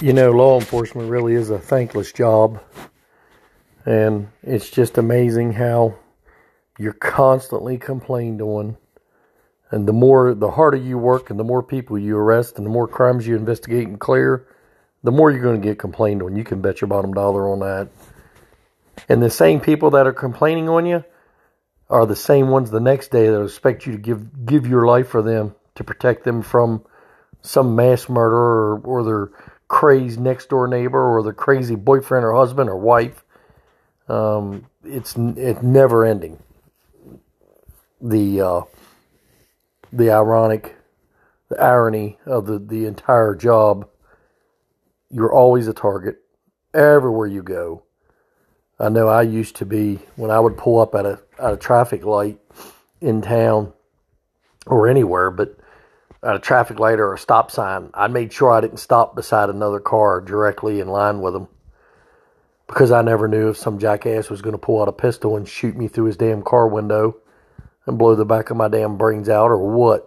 you know, law enforcement really is a thankless job. And it's just amazing how you're constantly complained on. And the more, the harder you work and the more people you arrest and the more crimes you investigate and clear, the more you're going to get complained on. You can bet your bottom dollar on that. And the same people that are complaining on you are the same ones the next day that expect you to give give your life for them to protect them from some mass murder or, or their crazed next door neighbor or the crazy boyfriend or husband or wife. Um, it's it's never ending. The uh, the ironic, the irony of the, the entire job. You're always a target everywhere you go. I know I used to be when I would pull up at a at a traffic light in town or anywhere, but at a traffic light or a stop sign, I made sure I didn't stop beside another car directly in line with them because I never knew if some jackass was going to pull out a pistol and shoot me through his damn car window and blow the back of my damn brains out or what.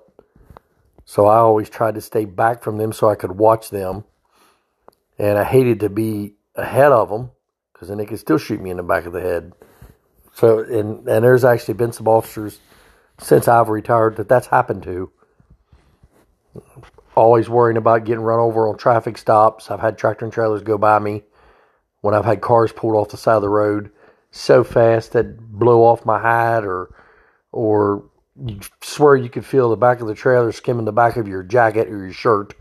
So I always tried to stay back from them so I could watch them. And I hated to be ahead of them because then they could still shoot me in the back of the head. So, and, and there's actually been some officers since I've retired that that's happened to. Always worrying about getting run over on traffic stops. I've had tractor and trailers go by me when I've had cars pulled off the side of the road so fast that blow off my hat or or you swear you could feel the back of the trailer skimming the back of your jacket or your shirt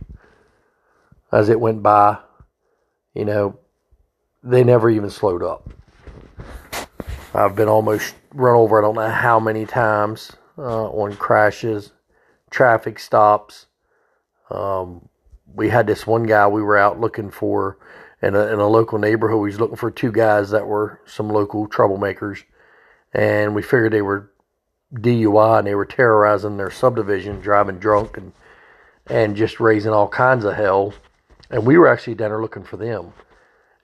as it went by. You know, they never even slowed up. I've been almost run over, I don't know how many times uh, on crashes, traffic stops. Um, we had this one guy we were out looking for in a, in a local neighborhood. We was looking for two guys that were some local troublemakers. And we figured they were DUI and they were terrorizing their subdivision, driving drunk and and just raising all kinds of hell. And we were actually down there looking for them.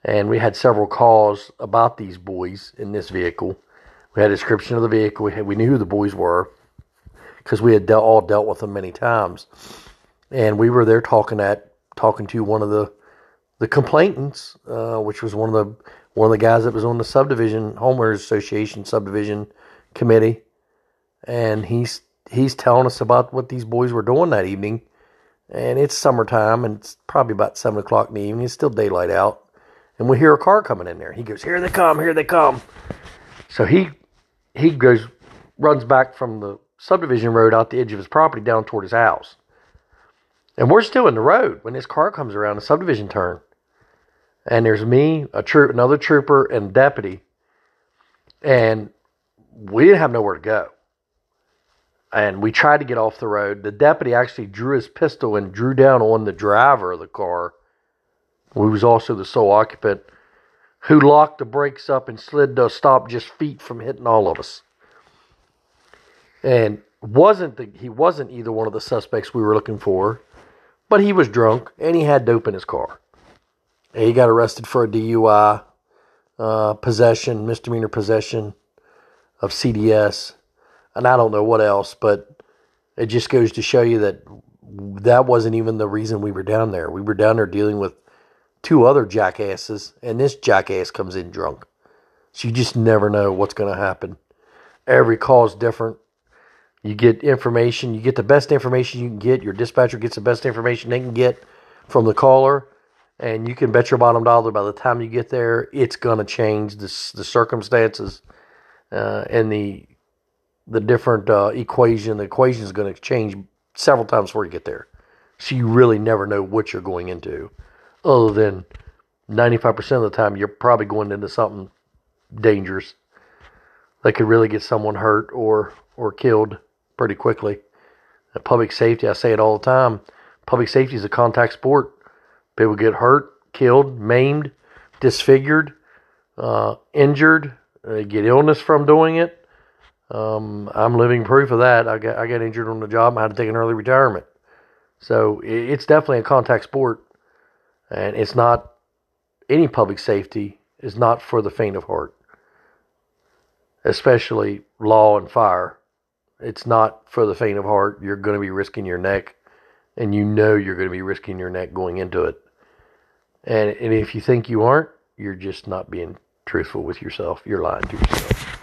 And we had several calls about these boys in this vehicle. We had a description of the vehicle. We, had, we knew who the boys were because we had all dealt with them many times. And we were there talking at talking to one of the the complainants, uh, which was one of the one of the guys that was on the subdivision homeowners association subdivision committee, and he's he's telling us about what these boys were doing that evening. And it's summertime, and it's probably about seven o'clock in the evening. It's still daylight out and we hear a car coming in there. He goes, "Here they come! Here they come!" So he he goes, runs back from the subdivision road out the edge of his property down toward his house, and we're still in the road when this car comes around the subdivision turn, and there's me, a troop, another trooper, and deputy, and we didn't have nowhere to go. And we tried to get off the road. The deputy actually drew his pistol and drew down on the driver of the car who was also the sole occupant, who locked the brakes up and slid to a stop just feet from hitting all of us. And wasn't the, he wasn't either one of the suspects we were looking for, but he was drunk and he had dope in his car. And he got arrested for a DUI, uh, possession, misdemeanor possession of CDS, and I don't know what else, but it just goes to show you that that wasn't even the reason we were down there. We were down there dealing with two other jackasses, and this jackass comes in drunk. So you just never know what's going to happen. Every call is different. You get information, you get the best information you can get. Your dispatcher gets the best information they can get from the caller, and you can bet your bottom dollar by the time you get there, it's going to change the, the circumstances uh, and the the different uh, equation. The equation is going to change several times before you get there. So you really never know what you're going into other than 95% of the time you're probably going into something dangerous that could really get someone hurt or or killed pretty quickly. And public safety, I say it all the time. Public safety is a contact sport. People get hurt, killed, maimed, disfigured, uh, injured, they get illness from doing it. Um, I'm living proof of that. I got I got injured on the job. I had to take an early retirement. So it's definitely a contact sport. And it's not, any public safety is not for the faint of heart, especially law and fire. It's not for the faint of heart. You're going to be risking your neck, and you know you're going to be risking your neck going into it. And, and if you think you aren't, you're just not being truthful with yourself. You're lying to yourself.